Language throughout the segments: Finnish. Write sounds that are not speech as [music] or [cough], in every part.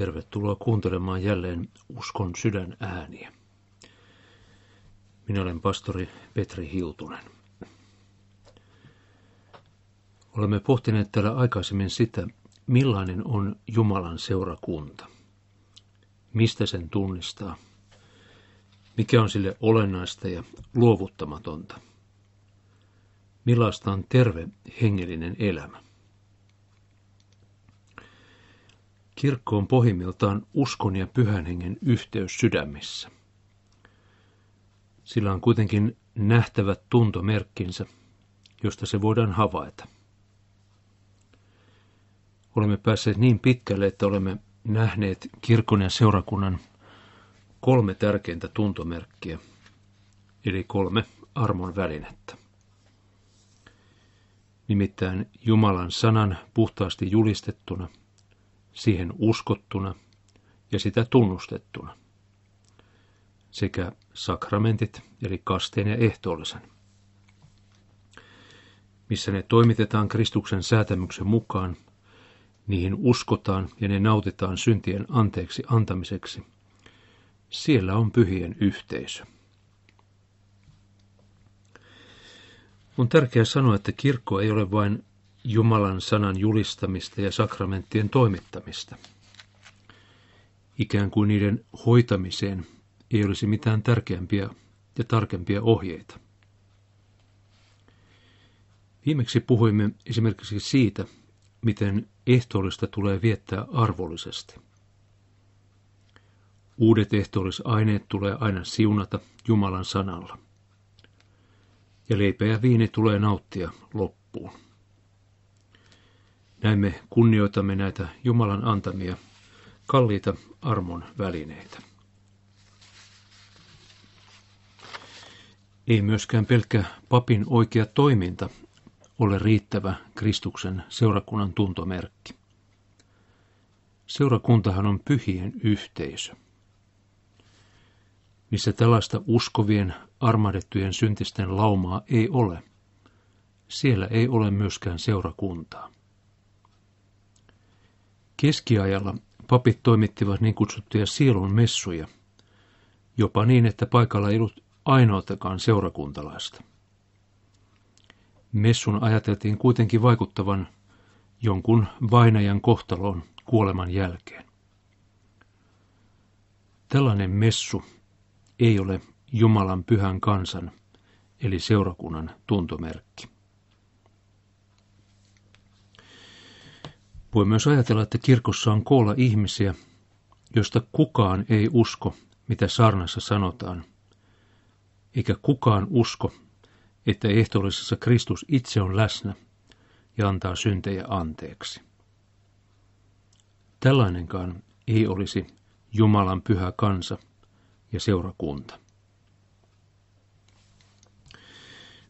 Tervetuloa kuuntelemaan jälleen Uskon sydän ääniä. Minä olen pastori Petri Hiltunen. Olemme pohtineet täällä aikaisemmin sitä, millainen on Jumalan seurakunta. Mistä sen tunnistaa? Mikä on sille olennaista ja luovuttamatonta? Millaista on terve hengellinen elämä? Kirkko on pohjimmiltaan uskon ja pyhän hengen yhteys sydämissä. Sillä on kuitenkin nähtävät tuntomerkkinsä, josta se voidaan havaita. Olemme päässeet niin pitkälle, että olemme nähneet kirkon ja seurakunnan kolme tärkeintä tuntomerkkiä, eli kolme armon välinettä. Nimittäin Jumalan sanan puhtaasti julistettuna – siihen uskottuna ja sitä tunnustettuna, sekä sakramentit eli kasteen ja ehtoollisen, missä ne toimitetaan Kristuksen säätämyksen mukaan, niihin uskotaan ja ne nautitaan syntien anteeksi antamiseksi. Siellä on pyhien yhteisö. On tärkeää sanoa, että kirkko ei ole vain Jumalan sanan julistamista ja sakramenttien toimittamista. Ikään kuin niiden hoitamiseen ei olisi mitään tärkeämpiä ja tarkempia ohjeita. Viimeksi puhuimme esimerkiksi siitä, miten ehtoollista tulee viettää arvollisesti. Uudet ehtoollisaineet tulee aina siunata Jumalan sanalla. Ja leipä ja viini tulee nauttia loppuun. Näin me kunnioitamme näitä Jumalan antamia kalliita armon välineitä. Ei myöskään pelkkä papin oikea toiminta ole riittävä Kristuksen seurakunnan tuntomerkki. Seurakuntahan on pyhien yhteisö. Missä tällaista uskovien, armahdettujen syntisten laumaa ei ole, siellä ei ole myöskään seurakuntaa. Keskiajalla papit toimittivat niin kutsuttuja sielun messuja, jopa niin, että paikalla ei ollut ainoatakaan seurakuntalaista. Messun ajateltiin kuitenkin vaikuttavan jonkun vainajan kohtaloon kuoleman jälkeen. Tällainen messu ei ole Jumalan pyhän kansan, eli seurakunnan tuntomerkki. Voi myös ajatella, että kirkossa on koolla ihmisiä, joista kukaan ei usko, mitä sarnassa sanotaan, eikä kukaan usko, että ehtoollisessa Kristus itse on läsnä ja antaa syntejä anteeksi. Tällainenkaan ei olisi Jumalan pyhä kansa ja seurakunta.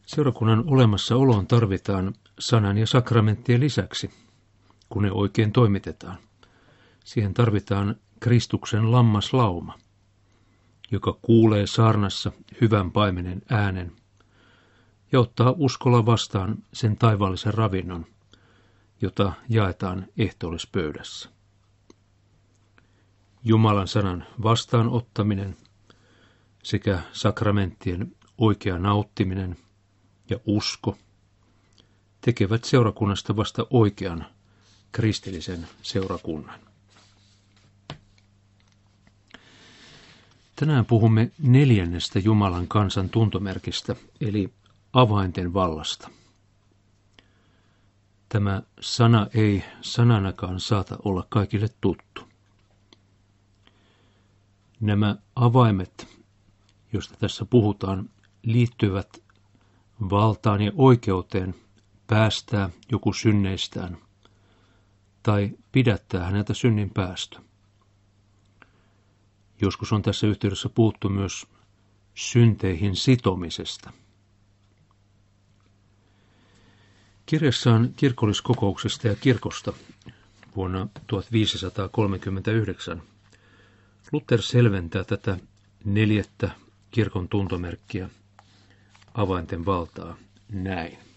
Seurakunnan olemassaoloon tarvitaan sanan ja sakramenttien lisäksi kun ne oikein toimitetaan. Siihen tarvitaan Kristuksen lammaslauma, joka kuulee saarnassa hyvän paimenen äänen ja ottaa uskolla vastaan sen taivaallisen ravinnon, jota jaetaan ehtoollispöydässä. Jumalan sanan vastaanottaminen sekä sakramenttien oikea nauttiminen ja usko tekevät seurakunnasta vasta oikean kristillisen seurakunnan. Tänään puhumme neljännestä Jumalan kansan tuntomerkistä, eli avainten vallasta. Tämä sana ei sananakaan saata olla kaikille tuttu. Nämä avaimet, joista tässä puhutaan, liittyvät valtaan ja oikeuteen päästää joku synneistään – tai pidättää häneltä synnin päästö. Joskus on tässä yhteydessä puuttu myös synteihin sitomisesta. Kirjassaan kirkolliskokouksesta ja kirkosta vuonna 1539 Luther selventää tätä neljättä kirkon tuntomerkkiä avainten valtaa näin.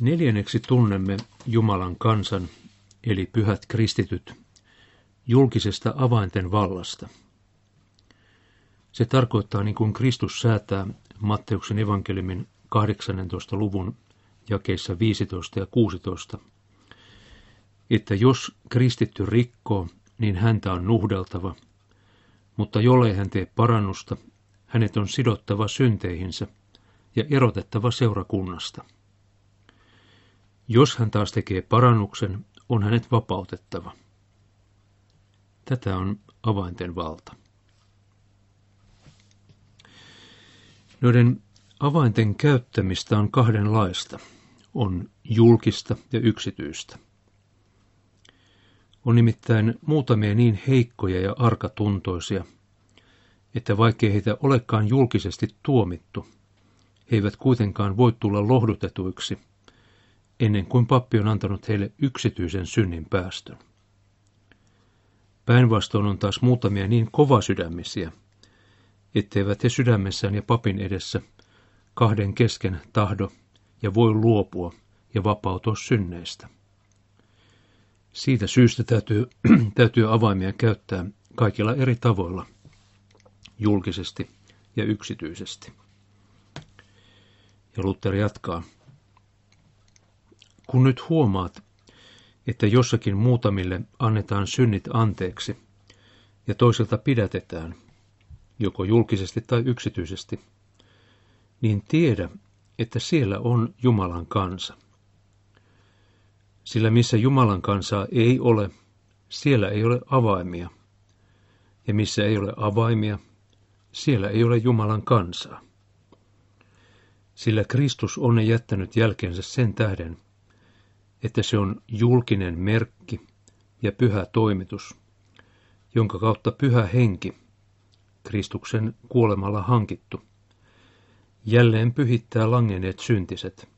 Neljänneksi tunnemme Jumalan kansan, eli pyhät kristityt, julkisesta avainten vallasta. Se tarkoittaa, niin kuin Kristus säätää Matteuksen evankeliumin 18. luvun jakeissa 15 ja 16, että jos kristitty rikkoo, niin häntä on nuhdeltava, mutta jollei hän tee parannusta, hänet on sidottava synteihinsä ja erotettava seurakunnasta. Jos hän taas tekee parannuksen, on hänet vapautettava. Tätä on avainten valta. Noiden avainten käyttämistä on kahdenlaista. On julkista ja yksityistä. On nimittäin muutamia niin heikkoja ja arkatuntoisia, että vaikkei heitä olekaan julkisesti tuomittu, he eivät kuitenkaan voi tulla lohdutetuiksi ennen kuin pappi on antanut heille yksityisen synnin päästön. Päinvastoin on taas muutamia niin kovasydämisiä, etteivät he sydämessään ja papin edessä kahden kesken tahdo ja voi luopua ja vapautua synneistä. Siitä syystä täytyy, [clears throat] täytyy avaimia käyttää kaikilla eri tavoilla, julkisesti ja yksityisesti. Ja Luther jatkaa. Kun nyt huomaat, että jossakin muutamille annetaan synnit anteeksi ja toiselta pidätetään, joko julkisesti tai yksityisesti, niin tiedä, että siellä on Jumalan kansa. Sillä missä Jumalan kansaa ei ole, siellä ei ole avaimia. Ja missä ei ole avaimia, siellä ei ole Jumalan kansaa. Sillä Kristus on ne jättänyt jälkeensä sen tähden, että se on julkinen merkki ja pyhä toimitus, jonka kautta pyhä henki, Kristuksen kuolemalla hankittu, jälleen pyhittää langenneet syntiset,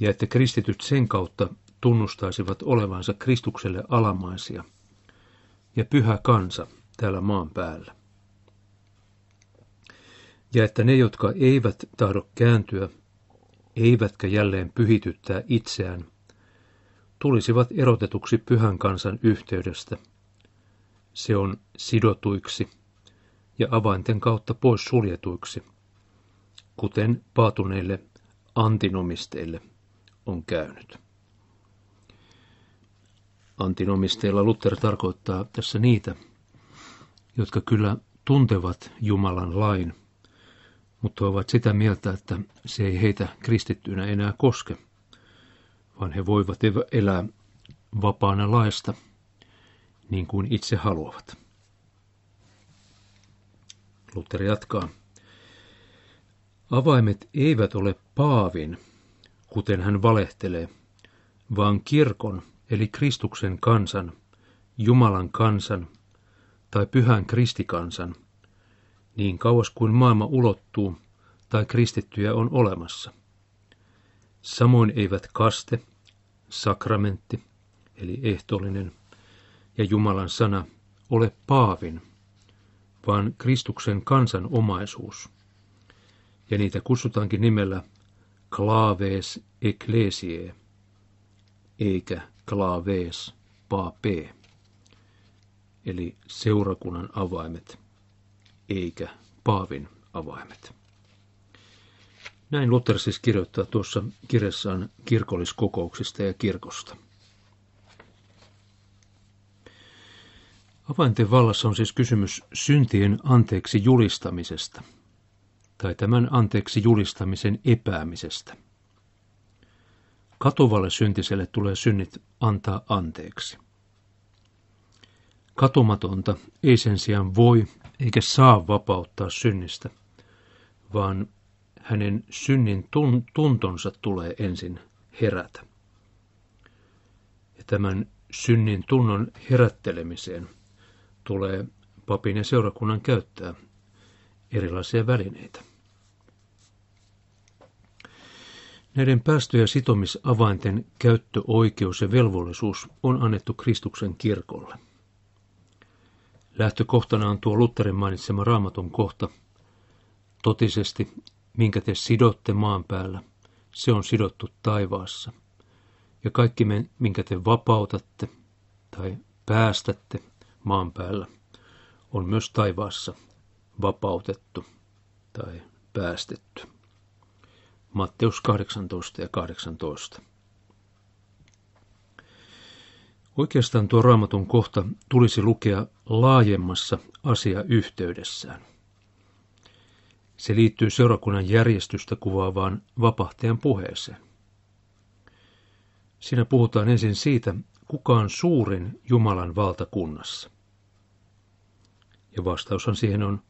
ja että kristityt sen kautta tunnustaisivat olevansa Kristukselle alamaisia ja pyhä kansa täällä maan päällä. Ja että ne, jotka eivät tahdo kääntyä, eivätkä jälleen pyhityttää itseään, tulisivat erotetuksi pyhän kansan yhteydestä. Se on sidotuiksi ja avainten kautta pois suljetuiksi, kuten paatuneille antinomisteille on käynyt. Antinomisteilla Luther tarkoittaa tässä niitä, jotka kyllä tuntevat Jumalan lain, mutta ovat sitä mieltä, että se ei heitä kristittyinä enää koske – vaan he voivat elää vapaana laista niin kuin itse haluavat. Luther jatkaa. Avaimet eivät ole paavin, kuten hän valehtelee, vaan kirkon eli Kristuksen kansan, Jumalan kansan tai pyhän kristikansan, niin kauas kuin maailma ulottuu tai kristittyjä on olemassa – Samoin eivät kaste, sakramentti, eli ehtoollinen, ja Jumalan sana ole paavin, vaan Kristuksen kansan omaisuus. Ja niitä kutsutaankin nimellä claves ecclesiae, eikä claves pape, eli seurakunnan avaimet, eikä paavin avaimet. Näin Luther siis kirjoittaa tuossa kirjassaan kirkolliskokouksista ja kirkosta. Avainten vallassa on siis kysymys syntien anteeksi julistamisesta tai tämän anteeksi julistamisen epäämisestä. Katovalle syntiselle tulee synnit antaa anteeksi. Katomatonta ei sen sijaan voi eikä saa vapauttaa synnistä, vaan hänen synnin tuntonsa tulee ensin herätä. Ja tämän synnin tunnon herättelemiseen tulee papin ja seurakunnan käyttää erilaisia välineitä. Näiden päästö- ja sitomisavainten käyttöoikeus ja velvollisuus on annettu Kristuksen kirkolle. Lähtökohtana on tuo Lutherin mainitsema raamatun kohta. Totisesti minkä te sidotte maan päällä, se on sidottu taivaassa. Ja kaikki, minkä te vapautatte tai päästätte maan päällä, on myös taivaassa vapautettu tai päästetty. Matteus 18 ja 18. Oikeastaan tuo raamatun kohta tulisi lukea laajemmassa asiayhteydessään. Se liittyy seurakunnan järjestystä kuvaavaan vapahtajan puheeseen. Siinä puhutaan ensin siitä, kuka on suurin Jumalan valtakunnassa. Ja vastaushan siihen on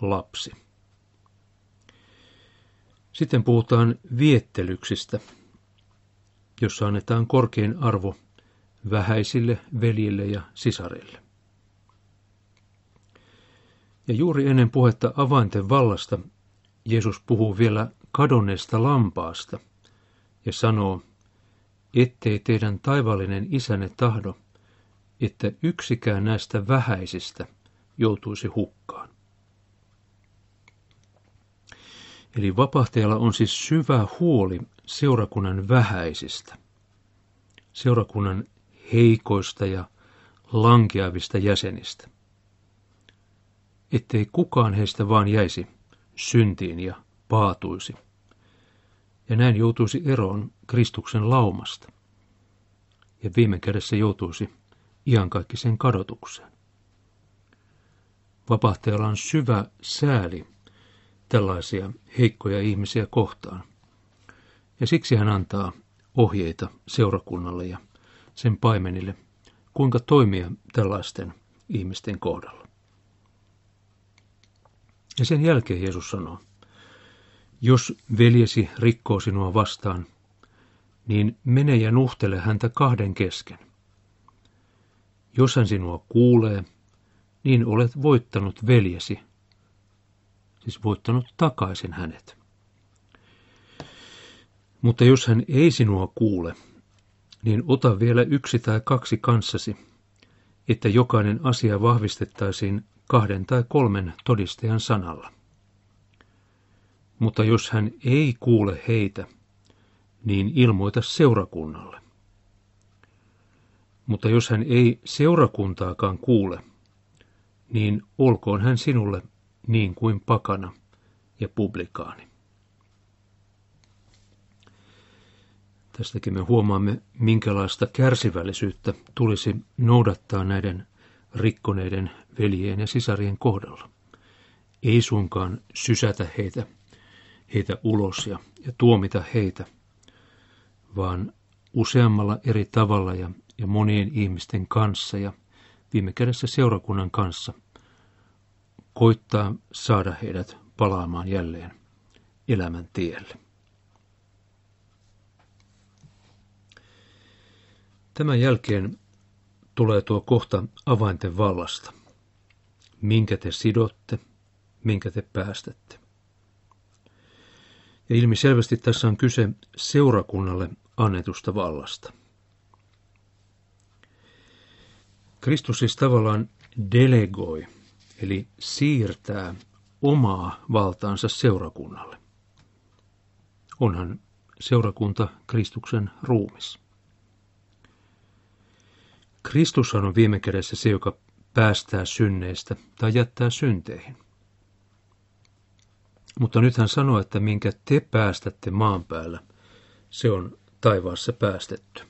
lapsi. Sitten puhutaan viettelyksistä, jossa annetaan korkein arvo vähäisille veljille ja sisarille. Ja juuri ennen puhetta avainten vallasta Jeesus puhuu vielä kadonneesta lampaasta ja sanoo, ettei teidän taivallinen isänne tahdo, että yksikään näistä vähäisistä joutuisi hukkaan. Eli vapahtajalla on siis syvä huoli seurakunnan vähäisistä, seurakunnan heikoista ja lankeavista jäsenistä, ettei kukaan heistä vaan jäisi syntiin ja paatuisi, ja näin joutuisi eroon Kristuksen laumasta, ja viime kädessä joutuisi iankaikkiseen kadotukseen. Vapahtajalla on syvä sääli tällaisia heikkoja ihmisiä kohtaan. Ja siksi hän antaa ohjeita seurakunnalle ja sen paimenille, kuinka toimia tällaisten ihmisten kohdalla. Ja sen jälkeen Jeesus sanoo, jos veljesi rikkoo sinua vastaan, niin mene ja nuhtele häntä kahden kesken. Jos hän sinua kuulee, niin olet voittanut veljesi, siis voittanut takaisin hänet. Mutta jos hän ei sinua kuule, niin ota vielä yksi tai kaksi kanssasi, että jokainen asia vahvistettaisiin kahden tai kolmen todistajan sanalla. Mutta jos hän ei kuule heitä, niin ilmoita seurakunnalle. Mutta jos hän ei seurakuntaakaan kuule, niin olkoon hän sinulle niin kuin pakana ja publikaani. Tästäkin me huomaamme, minkälaista kärsivällisyyttä tulisi noudattaa näiden rikkoneiden veljien ja sisarien kohdalla. Ei suinkaan sysätä heitä, heitä ulos ja, ja tuomita heitä, vaan useammalla eri tavalla ja, ja monien ihmisten kanssa ja viime kädessä seurakunnan kanssa koittaa saada heidät palaamaan jälleen elämän tielle. Tämän jälkeen tulee tuo kohta avainten vallasta. Minkä te sidotte, minkä te päästätte. Ja ilmiselvästi tässä on kyse seurakunnalle annetusta vallasta. Kristus siis tavallaan delegoi, eli siirtää omaa valtaansa seurakunnalle. Onhan seurakunta Kristuksen ruumis. Kristus on viime kädessä se, joka päästää synneistä tai jättää synteihin. Mutta nyt hän sanoo, että minkä te päästätte maan päällä, se on taivaassa päästetty.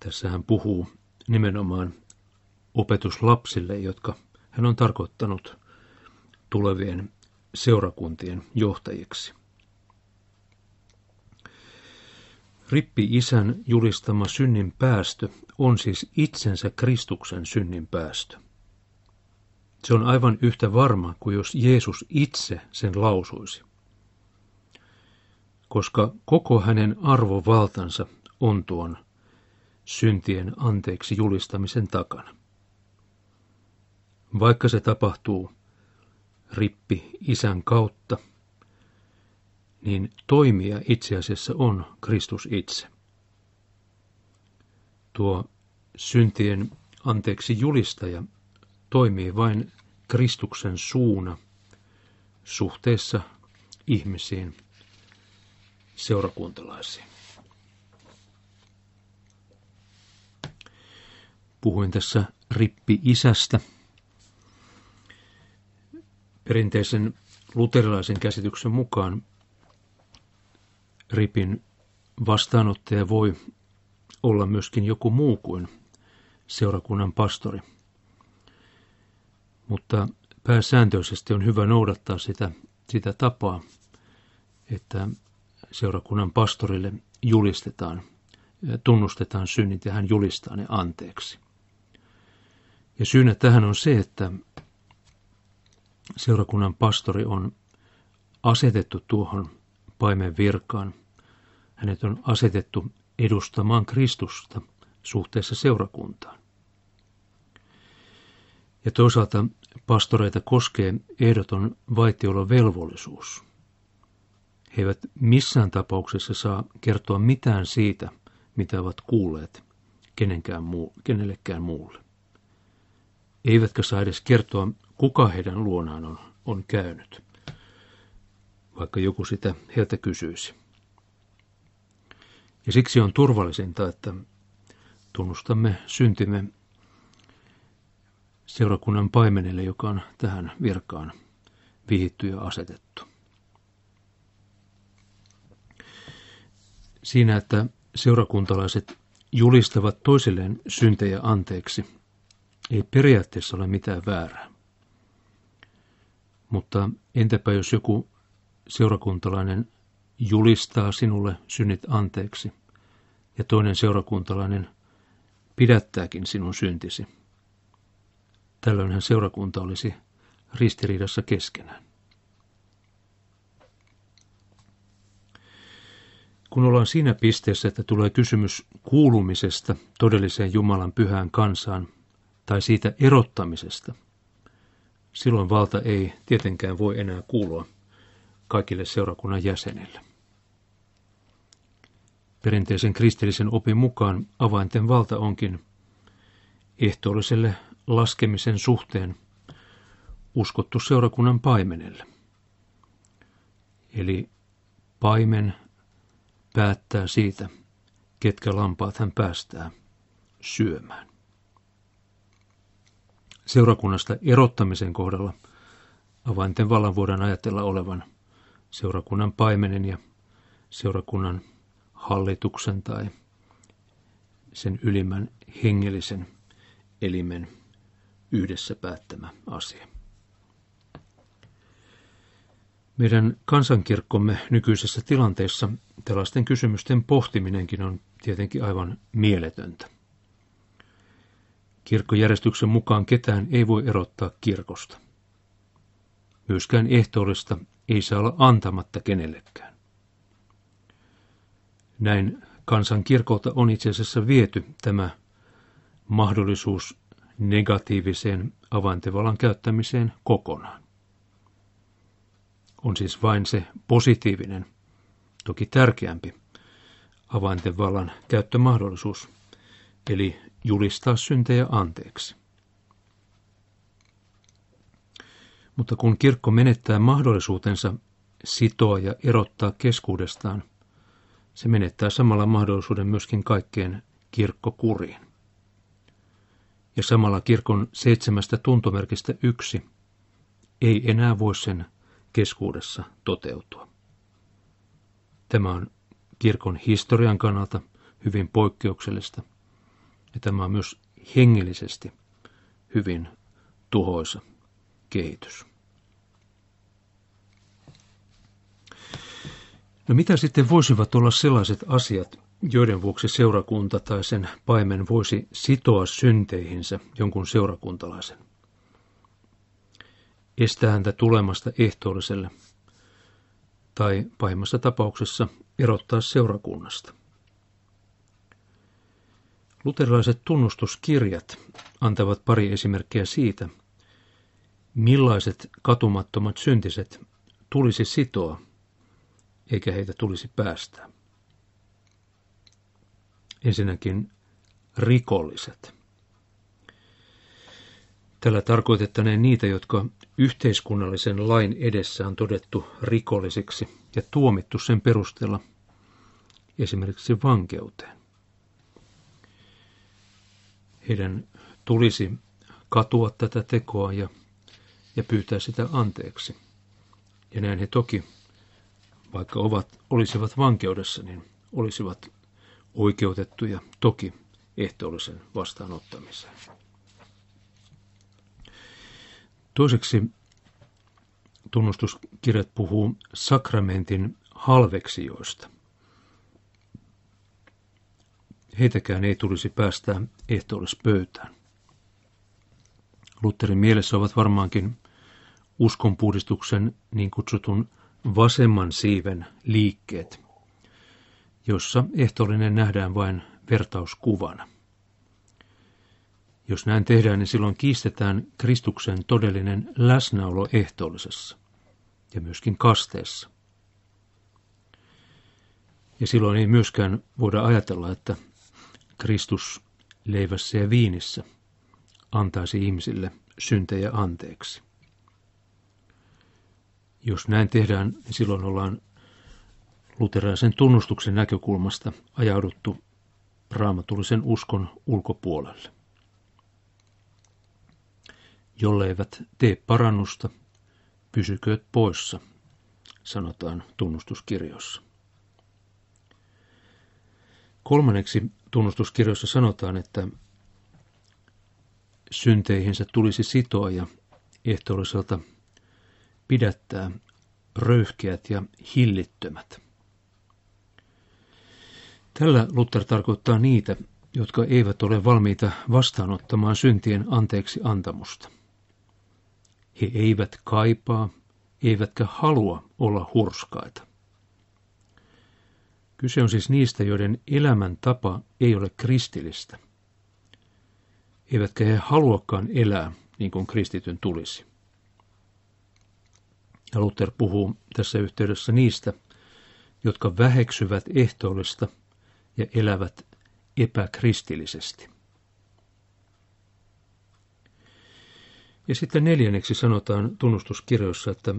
Tässä hän puhuu nimenomaan opetuslapsille, jotka hän on tarkoittanut tulevien seurakuntien johtajiksi. Rippi-isän julistama synnin päästö on siis itsensä Kristuksen synnin päästö. Se on aivan yhtä varma kuin jos Jeesus itse sen lausuisi. Koska koko hänen arvovaltansa on tuon syntien anteeksi julistamisen takana. Vaikka se tapahtuu rippi isän kautta – niin toimija itse asiassa on Kristus itse. Tuo syntien anteeksi julistaja toimii vain Kristuksen suuna suhteessa ihmisiin seurakuntalaisiin. Puhuin tässä rippi-isästä. Perinteisen luterilaisen käsityksen mukaan ripin vastaanottaja voi olla myöskin joku muu kuin seurakunnan pastori. Mutta pääsääntöisesti on hyvä noudattaa sitä, sitä tapaa, että seurakunnan pastorille julistetaan, tunnustetaan synnit ja hän julistaa ne anteeksi. Ja syynä tähän on se, että seurakunnan pastori on asetettu tuohon paimen virkaan. Hänet on asetettu edustamaan Kristusta suhteessa seurakuntaan. Ja toisaalta pastoreita koskee ehdoton velvollisuus. He eivät missään tapauksessa saa kertoa mitään siitä, mitä ovat kuulleet kenenkään muu, kenellekään muulle. Eivätkä saa edes kertoa, kuka heidän luonaan on, on käynyt, vaikka joku sitä heiltä kysyisi. Ja siksi on turvallisinta, että tunnustamme syntimme seurakunnan paimenelle, joka on tähän virkaan vihitty ja asetettu. Siinä, että seurakuntalaiset julistavat toisilleen syntejä anteeksi, ei periaatteessa ole mitään väärää. Mutta entäpä jos joku seurakuntalainen julistaa sinulle synnit anteeksi ja toinen seurakuntalainen pidättääkin sinun syntisi? Tällöinhän seurakunta olisi ristiriidassa keskenään. Kun ollaan siinä pisteessä, että tulee kysymys kuulumisesta todelliseen Jumalan pyhään kansaan tai siitä erottamisesta, silloin valta ei tietenkään voi enää kuulua kaikille seurakunnan jäsenille. Perinteisen kristillisen opin mukaan avainten valta onkin ehtoolliselle laskemisen suhteen uskottu seurakunnan paimenelle. Eli paimen päättää siitä, ketkä lampaat hän päästää syömään. Seurakunnasta erottamisen kohdalla avainten vallan voidaan ajatella olevan seurakunnan paimenen ja seurakunnan hallituksen tai sen ylimmän hengellisen elimen yhdessä päättämä asia. Meidän kansankirkkomme nykyisessä tilanteessa tällaisten kysymysten pohtiminenkin on tietenkin aivan mieletöntä. Kirkkojärjestyksen mukaan ketään ei voi erottaa kirkosta. Myöskään ehtoollista ei saa olla antamatta kenellekään. Näin kansankirkolta on itse asiassa viety tämä mahdollisuus negatiiviseen avantevallan käyttämiseen kokonaan. On siis vain se positiivinen, toki tärkeämpi, avaintevallan käyttömahdollisuus, eli julistaa syntejä anteeksi. Mutta kun kirkko menettää mahdollisuutensa sitoa ja erottaa keskuudestaan, se menettää samalla mahdollisuuden myöskin kaikkeen kirkkokuriin ja samalla kirkon seitsemästä tuntomerkistä yksi ei enää voi sen keskuudessa toteutua. Tämä on kirkon historian kannalta hyvin poikkeuksellista ja tämä on myös hengellisesti hyvin tuhoisa kehitys. No mitä sitten voisivat olla sellaiset asiat, joiden vuoksi seurakunta tai sen paimen voisi sitoa synteihinsä jonkun seurakuntalaisen. Estää häntä tulemasta ehtoolliselle tai pahimmassa tapauksessa erottaa seurakunnasta. Luterilaiset tunnustuskirjat antavat pari esimerkkiä siitä, millaiset katumattomat syntiset tulisi sitoa, eikä heitä tulisi päästää. Ensinnäkin rikolliset. Tällä tarkoitettaneen niitä, jotka yhteiskunnallisen lain edessä on todettu rikollisiksi ja tuomittu sen perusteella, esimerkiksi vankeuteen. Heidän tulisi katua tätä tekoa ja, ja pyytää sitä anteeksi. Ja näin he toki, vaikka ovat, olisivat vankeudessa, niin olisivat oikeutettuja toki ehtoollisen vastaanottamiseen. Toiseksi tunnustuskirjat puhuu sakramentin halveksijoista. Heitäkään ei tulisi päästää ehtoollispöytään. Lutherin mielessä ovat varmaankin uskonpuhdistuksen niin kutsutun vasemman siiven liikkeet, jossa ehtoollinen nähdään vain vertauskuvana. Jos näin tehdään, niin silloin kiistetään Kristuksen todellinen läsnäolo ehtoollisessa ja myöskin kasteessa. Ja silloin ei myöskään voida ajatella, että Kristus leivässä ja viinissä antaisi ihmisille syntejä anteeksi. Jos näin tehdään, niin silloin ollaan luterilaisen tunnustuksen näkökulmasta ajauduttu raamatullisen uskon ulkopuolelle. Jolleivät tee parannusta, pysykööt poissa, sanotaan tunnustuskirjoissa. Kolmanneksi tunnustuskirjoissa sanotaan, että synteihinsä tulisi sitoa ja ehtoolliselta pidättää röyhkeät ja hillittömät. Tällä Luther tarkoittaa niitä, jotka eivät ole valmiita vastaanottamaan syntien anteeksi antamusta. He eivät kaipaa, eivätkä halua olla hurskaita. Kyse on siis niistä, joiden elämäntapa ei ole kristillistä. Eivätkä he haluakaan elää niin kuin kristityn tulisi. Ja Luther puhuu tässä yhteydessä niistä, jotka väheksyvät ehtoollista ja elävät epäkristillisesti. Ja sitten neljänneksi sanotaan tunnustuskirjoissa, että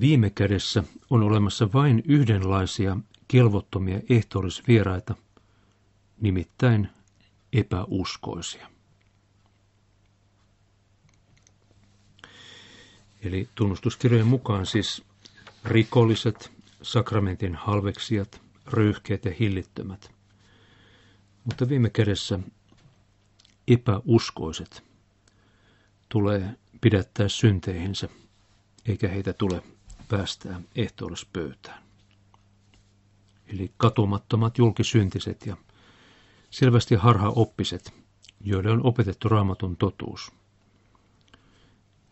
viime kädessä on olemassa vain yhdenlaisia kelvottomia ehtoollisvieraita, nimittäin epäuskoisia. Eli tunnustuskirjojen mukaan siis rikolliset, sakramentin halveksijat, röyhkeät ja hillittömät. Mutta viime kädessä epäuskoiset tulee pidättää synteihinsä, eikä heitä tule päästää ehtoollispöytään. Eli katumattomat julkisyntiset ja selvästi harhaoppiset, joille on opetettu raamatun totuus.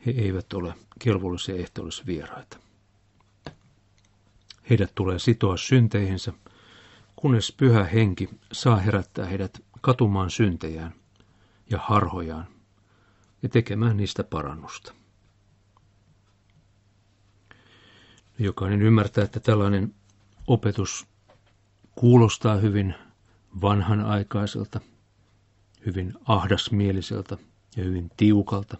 He eivät ole kelvollisia ehtoollisvieraita. Heidät tulee sitoa synteihinsä, kunnes pyhä henki saa herättää heidät katumaan syntejään ja harhojaan ja tekemään niistä parannusta. Jokainen ymmärtää, että tällainen opetus kuulostaa hyvin vanhanaikaiselta, hyvin ahdasmieliseltä ja hyvin tiukalta.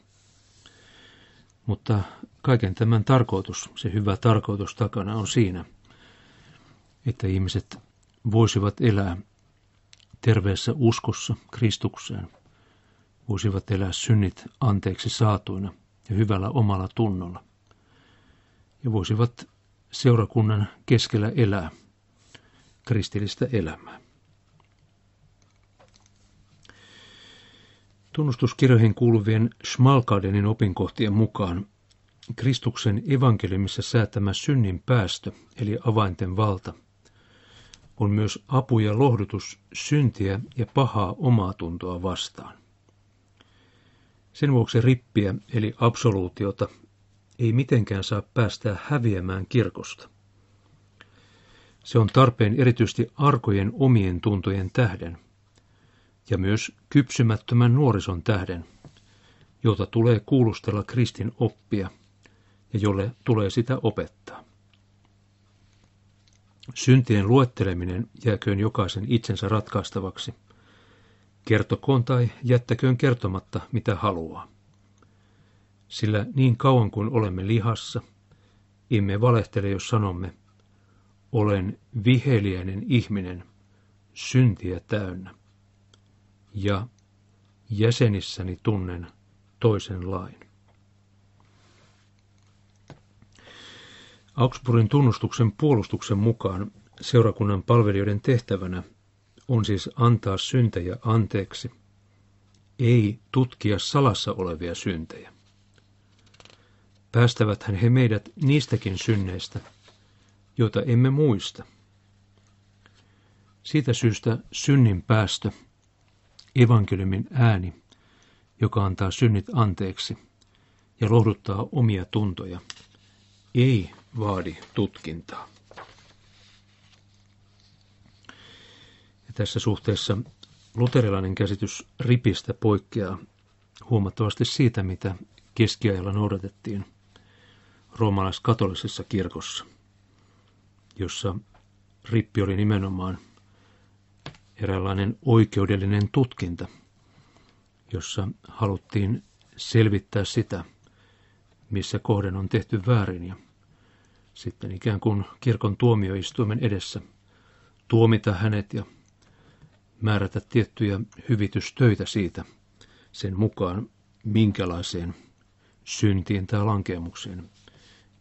Mutta kaiken tämän tarkoitus, se hyvä tarkoitus takana on siinä, että ihmiset voisivat elää terveessä uskossa Kristukseen, voisivat elää synnit anteeksi saatuina ja hyvällä omalla tunnolla, ja voisivat seurakunnan keskellä elää kristillistä elämää. Tunnustuskirjoihin kuuluvien Schmalkadenin opinkohtien mukaan Kristuksen evankeliumissa säätämä synnin päästö, eli avainten valta, on myös apu ja lohdutus syntiä ja pahaa omaa tuntoa vastaan. Sen vuoksi rippiä, eli absoluutiota, ei mitenkään saa päästää häviämään kirkosta. Se on tarpeen erityisesti arkojen omien tuntojen tähden ja myös kypsymättömän nuorison tähden, jota tulee kuulustella kristin oppia ja jolle tulee sitä opettaa. Syntien luetteleminen jääköön jokaisen itsensä ratkaistavaksi. Kertokoon tai jättäköön kertomatta, mitä haluaa. Sillä niin kauan kuin olemme lihassa, emme valehtele, jos sanomme – olen viheliäinen ihminen, syntiä täynnä, ja jäsenissäni tunnen toisen lain. Augsburgin tunnustuksen puolustuksen mukaan seurakunnan palvelijoiden tehtävänä on siis antaa syntejä anteeksi, ei tutkia salassa olevia syntejä. Päästäväthän he meidät niistäkin synneistä, joita emme muista. Siitä syystä synnin päästö, evankeliumin ääni, joka antaa synnit anteeksi ja lohduttaa omia tuntoja, ei vaadi tutkintaa. Ja tässä suhteessa luterilainen käsitys ripistä poikkeaa huomattavasti siitä, mitä keskiajalla noudatettiin roomalaiskatolisessa kirkossa, jossa rippi oli nimenomaan eräänlainen oikeudellinen tutkinta, jossa haluttiin selvittää sitä, missä kohden on tehty väärin ja sitten ikään kuin kirkon tuomioistuimen edessä tuomita hänet ja määrätä tiettyjä hyvitystöitä siitä sen mukaan, minkälaiseen syntiin tai lankeamukseen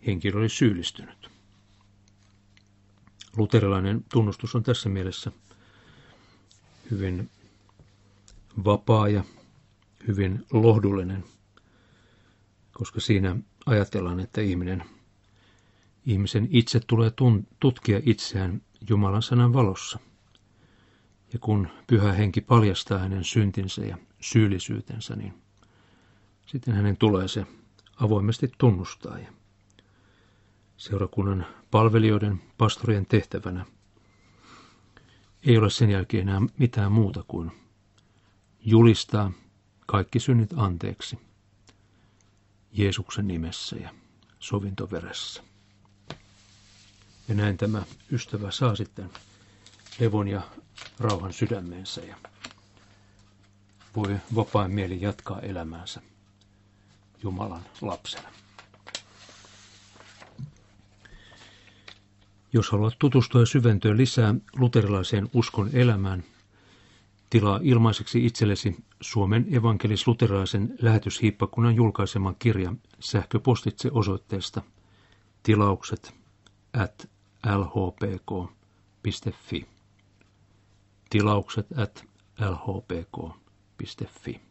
henkilö oli syyllistynyt. Luterilainen tunnustus on tässä mielessä hyvin vapaa ja hyvin lohdullinen, koska siinä ajatellaan, että ihminen Ihmisen itse tulee tutkia itseään Jumalan sanan valossa. Ja kun pyhä henki paljastaa hänen syntinsä ja syyllisyytensä, niin sitten hänen tulee se avoimesti tunnustaa. Ja seurakunnan palvelijoiden, pastorien tehtävänä ei ole sen jälkeen enää mitään muuta kuin julistaa kaikki synnit anteeksi Jeesuksen nimessä ja sovintoveressä. Ja näin tämä ystävä saa sitten levon ja rauhan sydämeensä ja voi vapaan mieli jatkaa elämäänsä Jumalan lapsena. Jos haluat tutustua ja syventyä lisää luterilaiseen uskon elämään, tilaa ilmaiseksi itsellesi Suomen evankelis-luterilaisen lähetyshiippakunnan julkaisema kirja sähköpostitse osoitteesta tilaukset at lhpk.fi. Tilaukset at lhpk.fi.